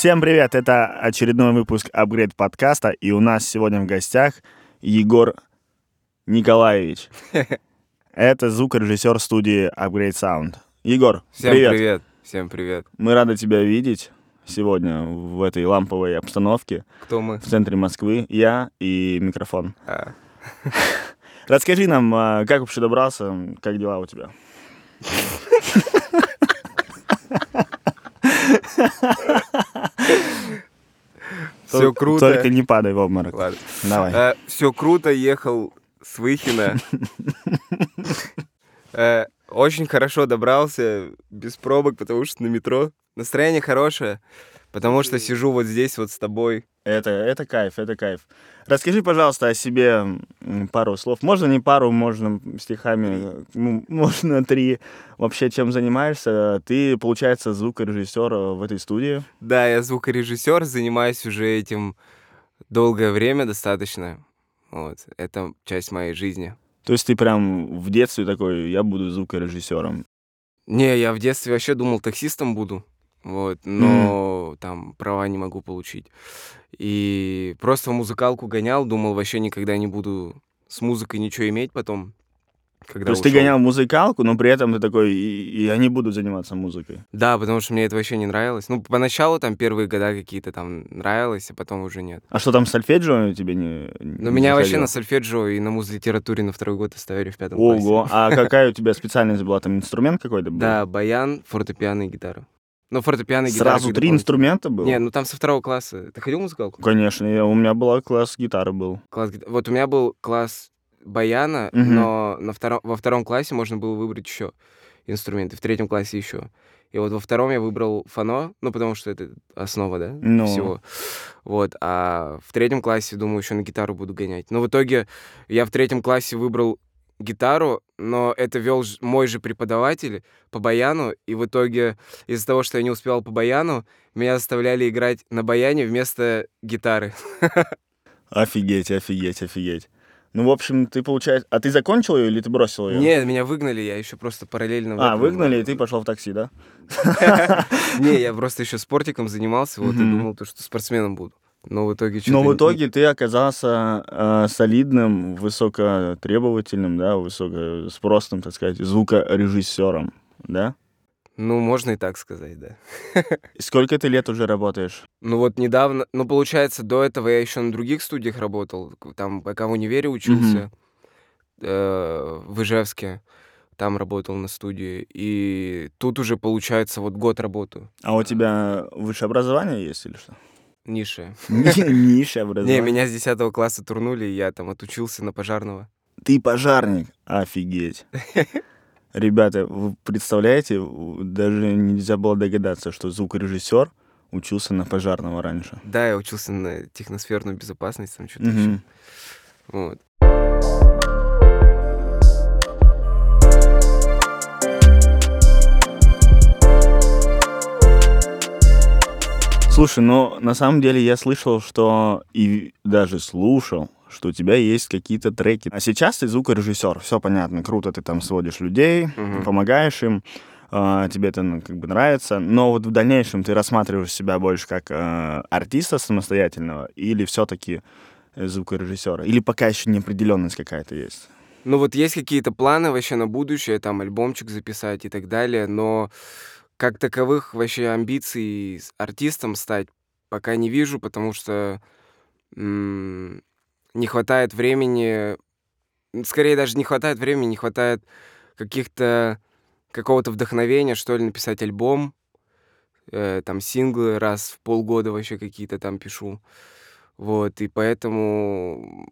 Всем привет! Это очередной выпуск Upgrade подкаста, и у нас сегодня в гостях Егор Николаевич. Это звукорежиссер студии Upgrade Sound. Егор, Всем привет. привет. Всем привет. Мы рады тебя видеть сегодня в этой ламповой обстановке Кто мы? в центре Москвы. Я и микрофон. А, Расскажи нам, а, как вообще добрался, как дела у тебя? все Тол- круто. Только не падай в обморок. Ладно. Давай. все круто. Ехал с Выхина. Э, очень хорошо добрался, без пробок, потому что на метро. Настроение хорошее, потому что сижу вот здесь вот с тобой. Это, это кайф, это кайф. Расскажи, пожалуйста, о себе пару слов. Можно не пару, можно стихами, ну, можно три. Вообще, чем занимаешься? Ты, получается, звукорежиссер э, в этой студии. Да, я звукорежиссер, занимаюсь уже этим долгое время достаточно. Вот, это часть моей жизни. То есть ты прям в детстве такой, я буду звукорежиссером. Не, я в детстве вообще думал, таксистом буду. Вот, но там права не могу получить. И просто в музыкалку гонял, думал, вообще никогда не буду с музыкой ничего иметь потом. Когда То есть ты гонял музыкалку, но при этом ты такой, и, и я не буду заниматься музыкой. Да, потому что мне это вообще не нравилось. Ну, поначалу там первые года какие-то там нравилось, а потом уже нет. А что там сольфеджио тебе не Но меня вообще на сольфеджио и на муз-литературе на второй год оставили в пятом классе. Ого, а какая у тебя специальность была? Там инструмент какой-то был? Да, баян, фортепиано и гитара. Ну, фортепиано и гитара. Сразу три инструмента было? Не, ну там со второго класса. Ты ходил в музыкалку? Конечно, я- у меня была класс гитары был. Класс Вот у меня был класс баяна, Мгм. но на втором, во втором классе можно было выбрать еще инструменты, в третьем классе еще. И вот во втором я выбрал фано, ну, потому что это основа, да, Ну. всего. Вот, а в третьем классе, думаю, еще на гитару буду гонять. Но в итоге я в третьем классе выбрал гитару, но это вел мой же преподаватель по баяну, и в итоге из-за того, что я не успевал по баяну, меня заставляли играть на баяне вместо гитары. Офигеть, офигеть, офигеть. Ну, в общем, ты получается... А ты закончил ее или ты бросил ее? Нет, меня выгнали, я еще просто параллельно... А, выгнали, и ты пошел в такси, да? Не, я просто еще спортиком занимался, вот, и думал, то, что спортсменом буду. Но в итоге что-то... Но в итоге ты оказался э, солидным, высокотребовательным, да, высокоспросным, так сказать, звукорежиссером, да? Ну, можно и так сказать, да. Сколько ты лет уже работаешь? Ну вот недавно, ну получается, до этого я еще на других студиях работал, там пока в универе учился, э, в Ижевске, там работал на студии, и тут уже получается вот год работаю, А у тебя высшее образование есть или что? Ниша. Ниша Не, образование. меня с 10 класса турнули, и я там отучился на пожарного. Ты пожарник. Офигеть. Ребята, вы представляете, даже нельзя было догадаться, что звукорежиссер учился на пожарного раньше. Да, я учился на техносферную безопасность, там что-то еще. Вот. Слушай, ну на самом деле я слышал, что и даже слушал, что у тебя есть какие-то треки. А сейчас ты звукорежиссер, все понятно, круто, ты там сводишь людей, Мгм. помогаешь им, а, тебе это ну, как бы нравится, но вот в дальнейшем ты рассматриваешь себя больше как э, артиста самостоятельного или все-таки звукорежиссера, или пока еще неопределенность какая-то есть. Ну вот есть какие-то планы вообще на будущее, там альбомчик записать и так далее, но как таковых вообще амбиций артистом стать пока не вижу, потому что м, не хватает времени, скорее даже не хватает времени, не хватает каких-то какого-то вдохновения, что ли, написать альбом, э, там синглы раз в полгода вообще какие-то там пишу. Вот, и поэтому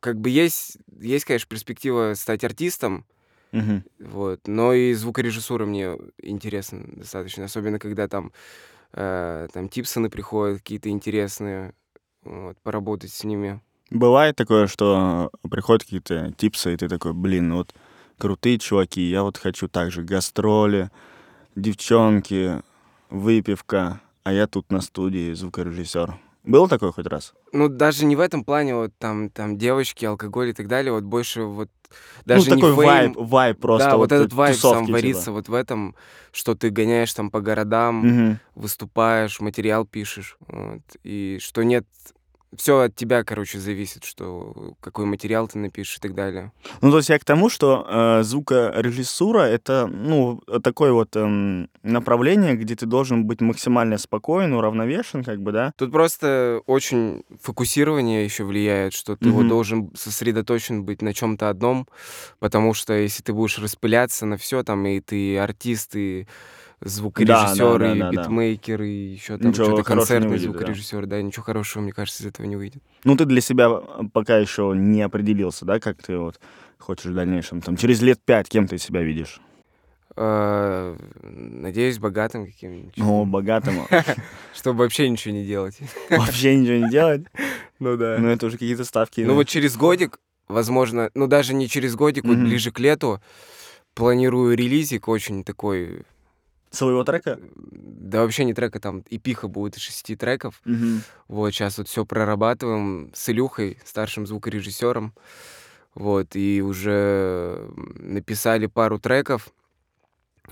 как бы есть, есть, конечно, перспектива стать артистом, Мгм. вот, но и звукорежиссура мне интересна достаточно, особенно когда там, э, там Типсоны приходят какие-то интересные, вот, поработать с ними. Бывает такое, что приходят какие-то типсы, и ты такой, блин, ну вот крутые чуваки, я вот хочу также гастроли, девчонки, выпивка, а я тут на студии звукорежиссер. Было такое хоть раз? Ну, даже не в этом плане, вот там, там девочки, алкоголь и так далее, вот больше вот даже ну, не такой фейм. вайб, вайб просто. да, вот, вот этот вайб сам типа. варится вот в этом, что ты гоняешь там по городам, Мгм. выступаешь, материал пишешь, вот, и что нет, все от тебя, короче, зависит, что какой материал ты напишешь и так далее. Ну, то есть я к тому, что э, звукорежиссура — это, ну, такое вот эм, направление, где ты должен быть максимально спокоен, уравновешен, как бы, да? Тут просто очень фокусирование еще влияет, что ты вот Мгм. должен сосредоточен быть на чем-то одном, потому что если ты будешь распыляться на все там, и ты артист, и звукорежиссер, да, и да, да. битмейкер, и еще там что-то концертный выйдет, да. звукорежиссер, да, ничего хорошего, мне кажется, из этого не выйдет. Ну, ты для себя э, пока еще не определился, да, как ты вот хочешь в дальнейшем. Там, через лет пять кем ты себя видишь? А, Надеюсь, богатым каким-нибудь. Ну, богатым. Чтобы вообще ничего не делать. Вообще ничего не делать. Ну да. Ну, это уже какие-то ставки. Ну вот через годик, возможно, ну даже не через годик, вот ближе к лету, планирую релизик очень такой, Своего трека? да вообще не трека, там эпиха будет из шести треков. Мгм. Вот сейчас вот все прорабатываем с Илюхой, старшим звукорежиссером. Вот, и уже написали пару треков.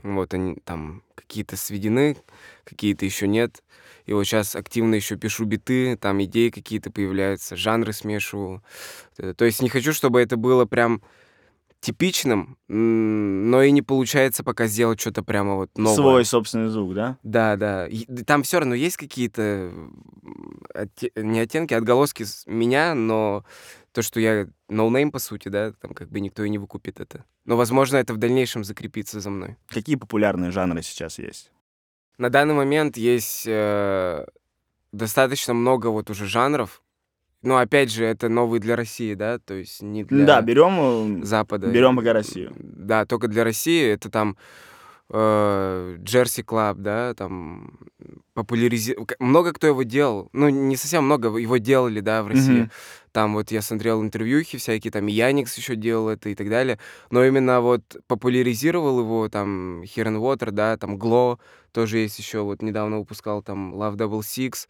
Вот они там какие-то сведены, какие-то еще нет. И вот сейчас активно еще пишу биты, там идеи какие-то появляются, жанры смешиваю. Э, То есть не хочу, чтобы это было прям типичным, но и не получается пока сделать что-то прямо вот новое. Свой собственный звук, да? Да, да. И Там все равно есть какие-то м, отте- не оттенки, отголоски с меня, но то, что я ноунейм, по сути, да, там как бы никто и не выкупит это. Но, возможно, это в дальнейшем закрепится за мной. Какие популярные жанры сейчас есть? На данный момент есть э, достаточно много вот уже жанров. Но, опять же, это новые для России, да, то есть не для Да, берем, Запада. берем пока Россию. Да, только для России это там Jersey Club, да, там популяризи... к- Много кто его делал. Ну, не совсем много, его делали, да, в России. Мгм. Там вот я смотрел интервьюхи всякие, там Яникс еще делал это и так далее. Но именно вот популяризировал его там Heronwater, да, там Гло тоже есть еще, вот недавно выпускал там Love Double Six,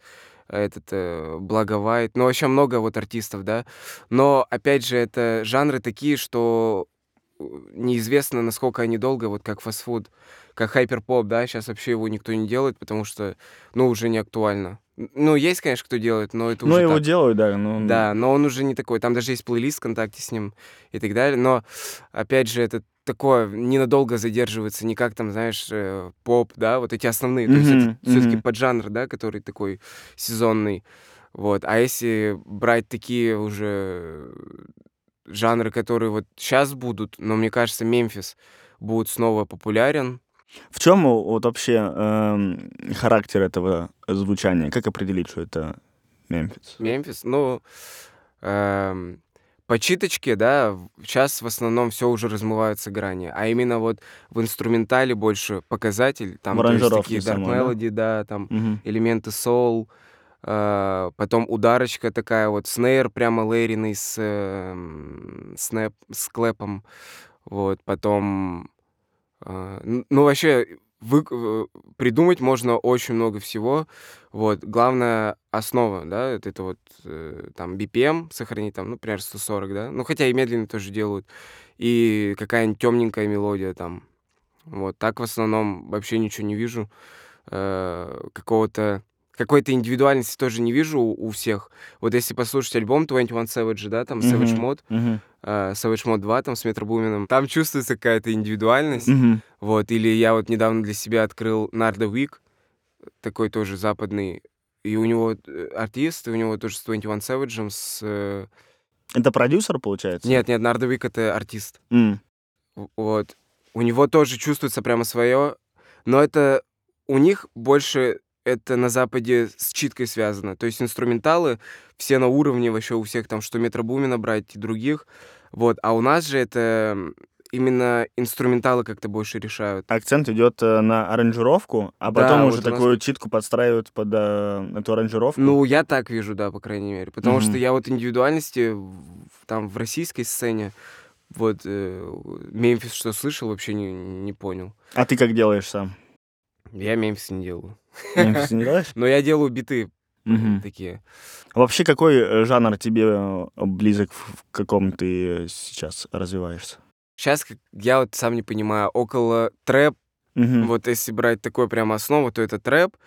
этот э, Благо White, ну вообще много вот артистов, да. Но опять же это жанры такие, что э, неизвестно, насколько они долго, вот как фастфуд, как хайперпоп, да, сейчас вообще его никто не делает, потому что, ну, уже не актуально. Ну, есть, конечно, кто делает, но это Ну, уже его так. делают, да. Ну, Да, но он уже не такой. Там даже есть плейлист ВКонтакте с ним и так далее. Но, опять же, это такое ненадолго задерживается, не как там, знаешь, э, поп, да, вот эти основные. То есть это Мгм, все-таки поджанр, да, который такой сезонный. Вот. А если брать такие уже жанры, которые вот сейчас будут, но мне кажется, Мемфис будет снова популярен. В чем вот вообще эм, характер этого звучания? Как определить, что это Мемфис? Мемфис, ну, эм, по читочке, да, сейчас в основном все уже размываются грани, а именно вот в инструментале больше показатель, там то есть такие dark самой, да? melody, да, там Мгм. элементы соул, э, потом ударочка такая вот, снейр прямо лейриный с эм, снэп, с клэпом, вот, потом, э, ну, вообще, вы, э, придумать можно очень много всего, вот, главная основа, да, это, это вот, э, там, BPM сохранить, там, ну, например, 140, да, ну, хотя и медленно тоже делают, и какая-нибудь темненькая мелодия там, вот, так в основном вообще ничего не вижу, э, какого-то какой-то индивидуальности тоже не вижу у, у всех. Вот если послушать альбом 21 Savage, да, там Savage Мгм. Mod, Мгм. э, Savage Mod 2, там с Метро Бумином, там чувствуется какая-то индивидуальность. Мгм. Вот, или я вот недавно для себя открыл Nardo Week, такой тоже западный, и у него э, артист, и у него тоже с 21 Savage, с... э, Это продюсер, получается? Нет, нет, Nardo Week — это артист. В- Вот. У него тоже чувствуется прямо свое, но это у них больше это на Западе с читкой связано. То есть инструменталы все на уровне вообще у всех там, что Метро Бумина брать и других. Вот. А у нас же это именно инструменталы как-то больше решают. Акцент идет э, на аранжировку, а Да, потом вот уже нас такую читку подстраивают под э, эту аранжировку. Ну, я так вижу, да, по крайней мере. Потому что Мгм. я вот индивидуальности там в российской сцене, вот э, Мемфис что слышал, вообще не, не понял. А ты как делаешь сам? Я Мемфис не делаю. Мемфис не делаешь? Но я делаю биты такие. Вообще, какой э, жанр тебе э, близок, в каком ты сейчас развиваешься? Сейчас я вот сам не понимаю, около трэп, вот если брать такую прям основу, то это трэп,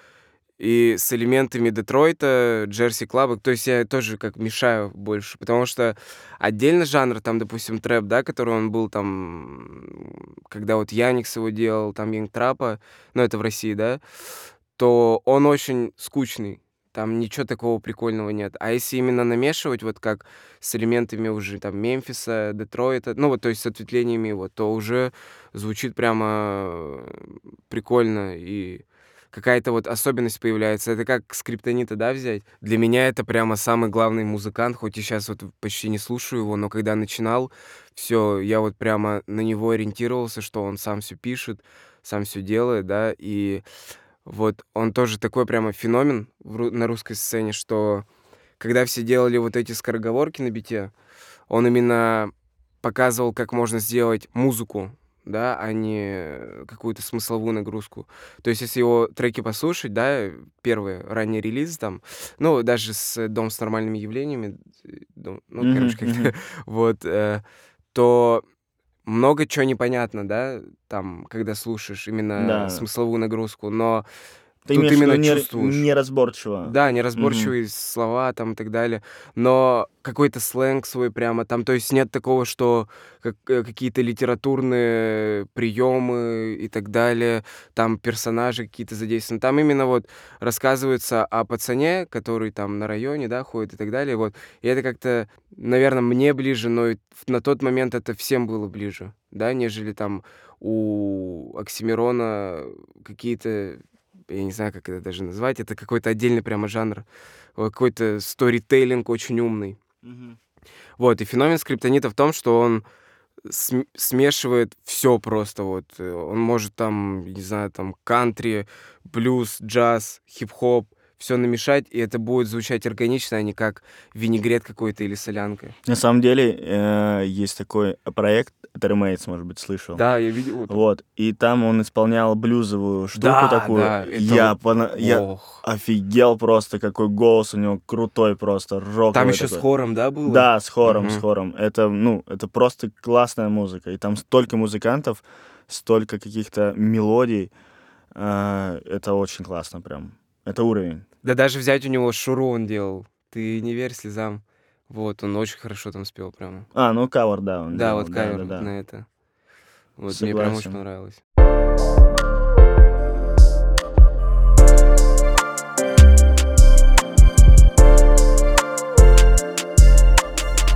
и с элементами Детройта, Джерси Клаба, то есть я тоже как мешаю больше, потому что отдельно жанр, там, допустим, трэп, да, который он был там, когда вот Яникс его делал, там, Янг Трапа, ну, это в России, да, то он очень скучный, там ничего такого прикольного нет. А если именно намешивать, вот как с элементами уже там Мемфиса, Детройта, ну вот, то есть с ответвлениями его, то уже звучит прямо прикольно и какая-то вот особенность появляется. Это как скриптонита, да, взять? Для меня это прямо самый главный музыкант, хоть и сейчас вот почти не слушаю его, но когда начинал, все, я вот прямо на него ориентировался, что он сам все пишет, сам все делает, да, и вот он тоже такой прямо феномен на русской сцене, что когда все делали вот эти скороговорки на бите, он именно показывал, как можно сделать музыку, да, а не какую-то смысловую нагрузку. То есть, если его треки послушать, да, первые ранние релизы там, ну, даже с «Дом с нормальными явлениями», э, ну, Мгм, короче, как-то, вот, э, то много чего непонятно, да, там, когда слушаешь именно Да. смысловую нагрузку, но Ты тут именно не- чувствуешь. неразборчиво. Да, неразборчивые слова там и так далее, но какой-то сленг свой прямо там, то есть нет такого, что как, э, какие-то литературные приемы и так далее, там персонажи какие-то задействованы. Там именно вот рассказывается о пацане, который там на районе, да, ходит и так далее, вот. И это как-то, наверное, мне ближе, но на тот момент это всем было ближе, да, нежели там у Оксимирона какие-то я не знаю, как это даже назвать, это какой-то отдельный прямо жанр, какой-то сторителлинг очень умный. Мгм. Вот, и феномен скриптонита в том, что он см- смешивает все просто, вот. э, Он может там, не знаю, там кантри, блюз, джаз, хип-хоп, все намешать, и это будет звучать органично, а не как винегрет какой-то или солянка. На самом деле, э, есть такой проект, Remates, может быть, слышал. Да, я видел. вот. Вот, и там он исполнял блюзовую штуку Да, такую. да, это я, пона- я офигел просто, какой голос у него крутой просто, роковый Там еще с такой. хором, да, было? Да, с хором, с Мгм. хором. Это, ну, это просто классная музыка. И там столько музыкантов, столько каких-то мелодий. А, это очень классно прям. Это уровень. Да даже взять у него Шуру он делал. Ты не верь слезам. Вот, он очень хорошо там спел прямо. А, ну кавер, да, он Да, делал, вот кавер да, да. на это. Вот мне прям очень Согласен. понравилось.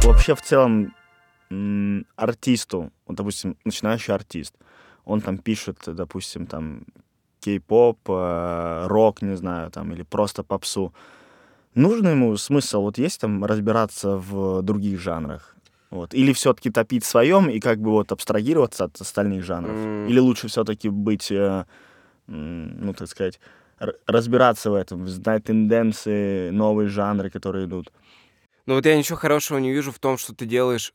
Вообще, в целом, артисту, вот, допустим, начинающий артист, он там пишет, допустим, там, кей-поп, э, рок, не знаю, там, или просто попсу. Нужно ему смысл, вот есть там разбираться в других жанрах? Вот. Или все-таки топить в своем и как бы вот абстрагироваться от остальных жанров? М. Или лучше все-таки быть, э, ну, так сказать, разбираться в этом, знать тенденции, новые жанры, которые идут? Но вот я ничего хорошего не вижу в том, что ты делаешь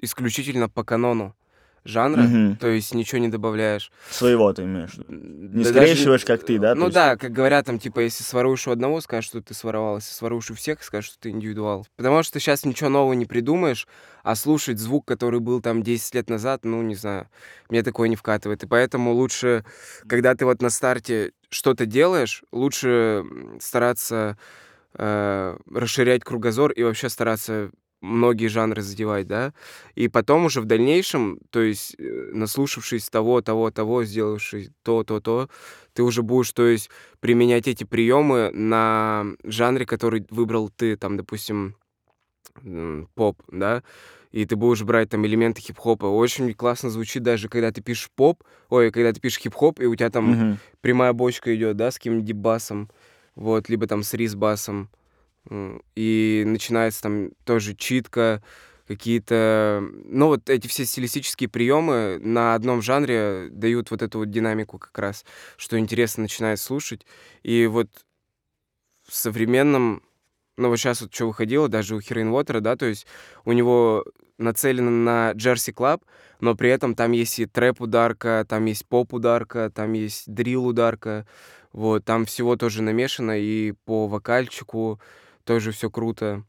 исключительно по канону жанра, Мгм. то есть ничего не добавляешь. Своего ты имеешь? Не скрещиваешь, как ты, да, Ну есть? да, как говорят, там, типа, если своруешь у одного, скажешь, что ты своровал, если своруешь у всех, скажешь, что ты индивидуал. Потому что сейчас ничего нового не придумаешь, а слушать звук, который был там 10 лет назад, ну, не знаю, мне такое не вкатывает. И поэтому лучше, когда ты вот на старте что-то делаешь, лучше стараться э, расширять кругозор и вообще стараться многие жанры задевать, да, и потом уже в дальнейшем, то есть э, наслушавшись того, того, того, сделавшись то, то, то, ты уже будешь, то есть применять эти приемы на жанре, который выбрал ты, там, допустим, поп, да, и ты будешь брать там элементы хип-хопа. Очень классно звучит даже, когда ты пишешь поп, ой, когда ты пишешь хип-хоп, и у тебя там Мгм. прямая бочка идет, да, с каким-нибудь басом, вот, либо там с рис-басом, и начинается там тоже читка, какие-то, ну, вот эти все стилистические приемы на одном жанре дают вот эту вот динамику как раз, что интересно начинает слушать, и вот в современном, ну, вот сейчас вот что выходило, даже у Херейн Уотера, да, то есть у него нацелена на Jersey Club, но при этом там есть и трэп-ударка, там есть поп-ударка, там есть дрил-ударка. Вот, там всего тоже намешано, и по вокальчику тоже все круто.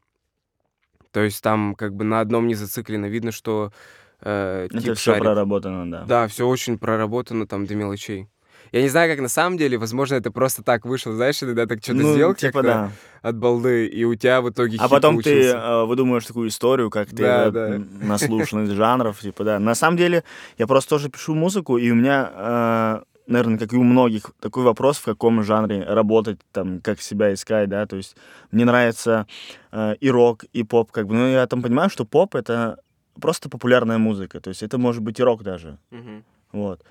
То есть там как бы на одном не зациклено. Видно, что э, Это все шарит. проработано, да. Да, все очень проработано там до мелочей. Я не знаю, как на самом деле, возможно, это просто так вышло, знаешь, иногда так что-то ну, сделал типа, да. от балды, и у тебя в итоге А потом ты получился. э, выдумываешь такую историю, как ты Да, э, да. м, наслушан из жанров, типа, да. На самом деле, я просто тоже пишу музыку, и у меня, наверное, как и у многих, такой вопрос, в каком жанре работать, там, как себя искать, да, то есть мне нравится э, и рок, и поп, как бы, но я там понимаю, что поп — это просто популярная музыка, то есть это может быть и рок даже, Мгм. вот.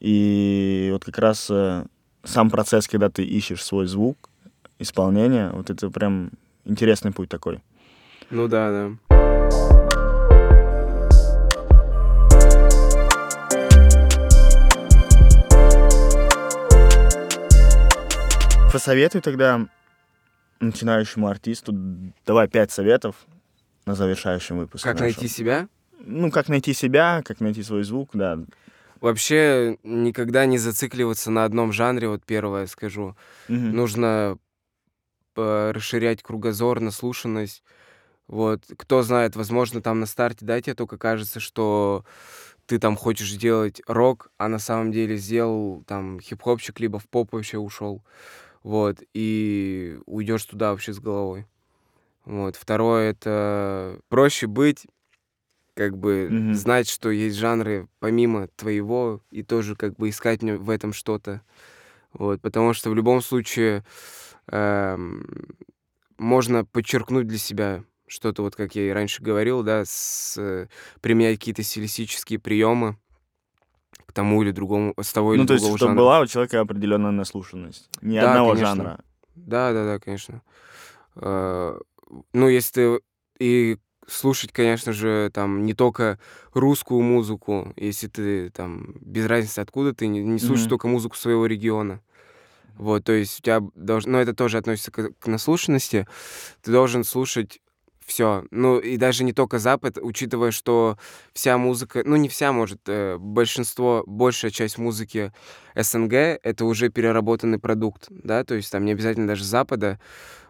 И вот как раз э, сам процесс, когда ты ищешь свой звук, исполнение, вот это прям интересный путь такой. Ну да, да. Посоветуй тогда начинающему артисту, давай пять советов на завершающем выпуске. Как нашем. найти себя? Ну, как найти себя, как найти свой звук, да. Вообще никогда не зацикливаться на одном жанре, вот первое скажу. Мгм. Нужно э, расширять кругозор, наслушанность. Вот, кто знает, возможно, там на старте, да, тебе только кажется, что ты там хочешь сделать рок, а на самом деле сделал там хип-хопчик, либо в поп вообще ушел. Вот, и уйдешь туда вообще с головой. Вот. Второе, это проще быть, как бы Мгм. знать, что есть жанры помимо твоего, и тоже как бы искать в этом что-то. Вот, потому что в любом случае эм, можно подчеркнуть для себя что-то, вот как я и раньше говорил, да, с, э, применять какие-то стилистические приемы к тому или другому, с того или Ну, то есть, другого чтобы жанра. была у человека определенная наслушанность. Не Да, одного конечно. жанра. Да, да, да, конечно. Э, Ну, если ты и слушать, конечно же, там не только русскую музыку, если ты там без разницы откуда ты, не, не слушаешь Мгм. только музыку своего региона. Вот, то есть у тебя должно, ну это тоже относится к, к наслушанности, ты должен слушать все. Ну и даже не только Запад, учитывая, что вся музыка, ну не вся, может, э, большинство, большая часть музыки СНГ это уже переработанный продукт, да, то есть там не обязательно даже Запада,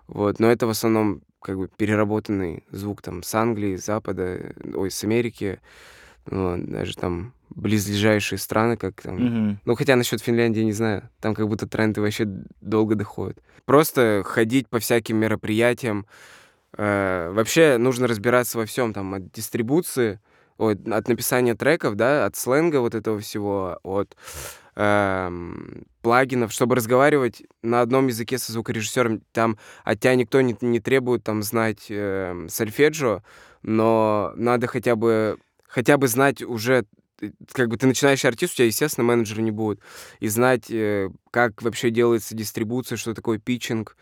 вот, но это в основном как бы переработанный звук там с Англии, с Запада, ой, с Америки, вот, даже там близлежащие страны, как там Мгм. ну, хотя насчет Финляндии не знаю. Там как будто тренды вообще долго доходят. Просто ходить по всяким мероприятиям. Э, вообще нужно разбираться во всем, там, от дистрибуции, ой, от написания треков, да, от сленга вот этого всего, от эм, плагинов, чтобы разговаривать на одном языке со звукорежиссером. Там от тебя никто не, не требует там знать эм, сольфеджио, но надо хотя бы хотя бы знать уже как бы ты начинающий артист, у тебя, естественно, менеджера не будет. И знать, э, как вообще делается дистрибуция, что такое питчинг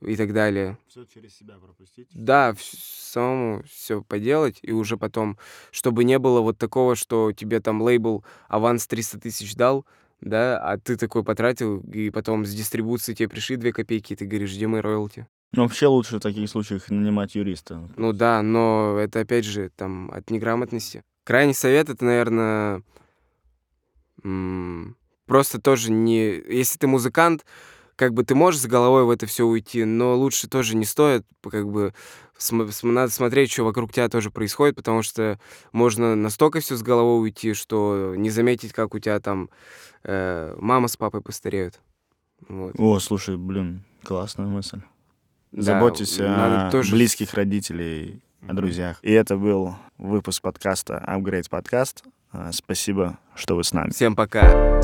и так далее. Все через себя пропустить. Да, самому все поделать, и уже потом, чтобы не было вот такого, что тебе там лейбл аванс 300 тысяч дал, да, а ты такой потратил, и потом с дистрибуции тебе пришли 2 копейки, и ты говоришь, где мои роялти? Ну, вообще лучше в таких случаях нанимать юриста. Ну да, но это опять же там от неграмотности. Крайний совет это, наверное, просто тоже не... Если ты музыкант, как бы ты можешь с головой в это все уйти, но лучше тоже не стоит, как бы см- надо смотреть, что вокруг тебя тоже происходит, потому что можно настолько все с головой уйти, что не заметить, как у тебя там э, мама с папой постареют. Вот. О, слушай, блин, классная мысль. Да, Заботьтесь о тоже близких родителей, о друзьях. И это был выпуск подкаста Upgrade Подкаст. А, Спасибо, что вы с нами. Всем пока.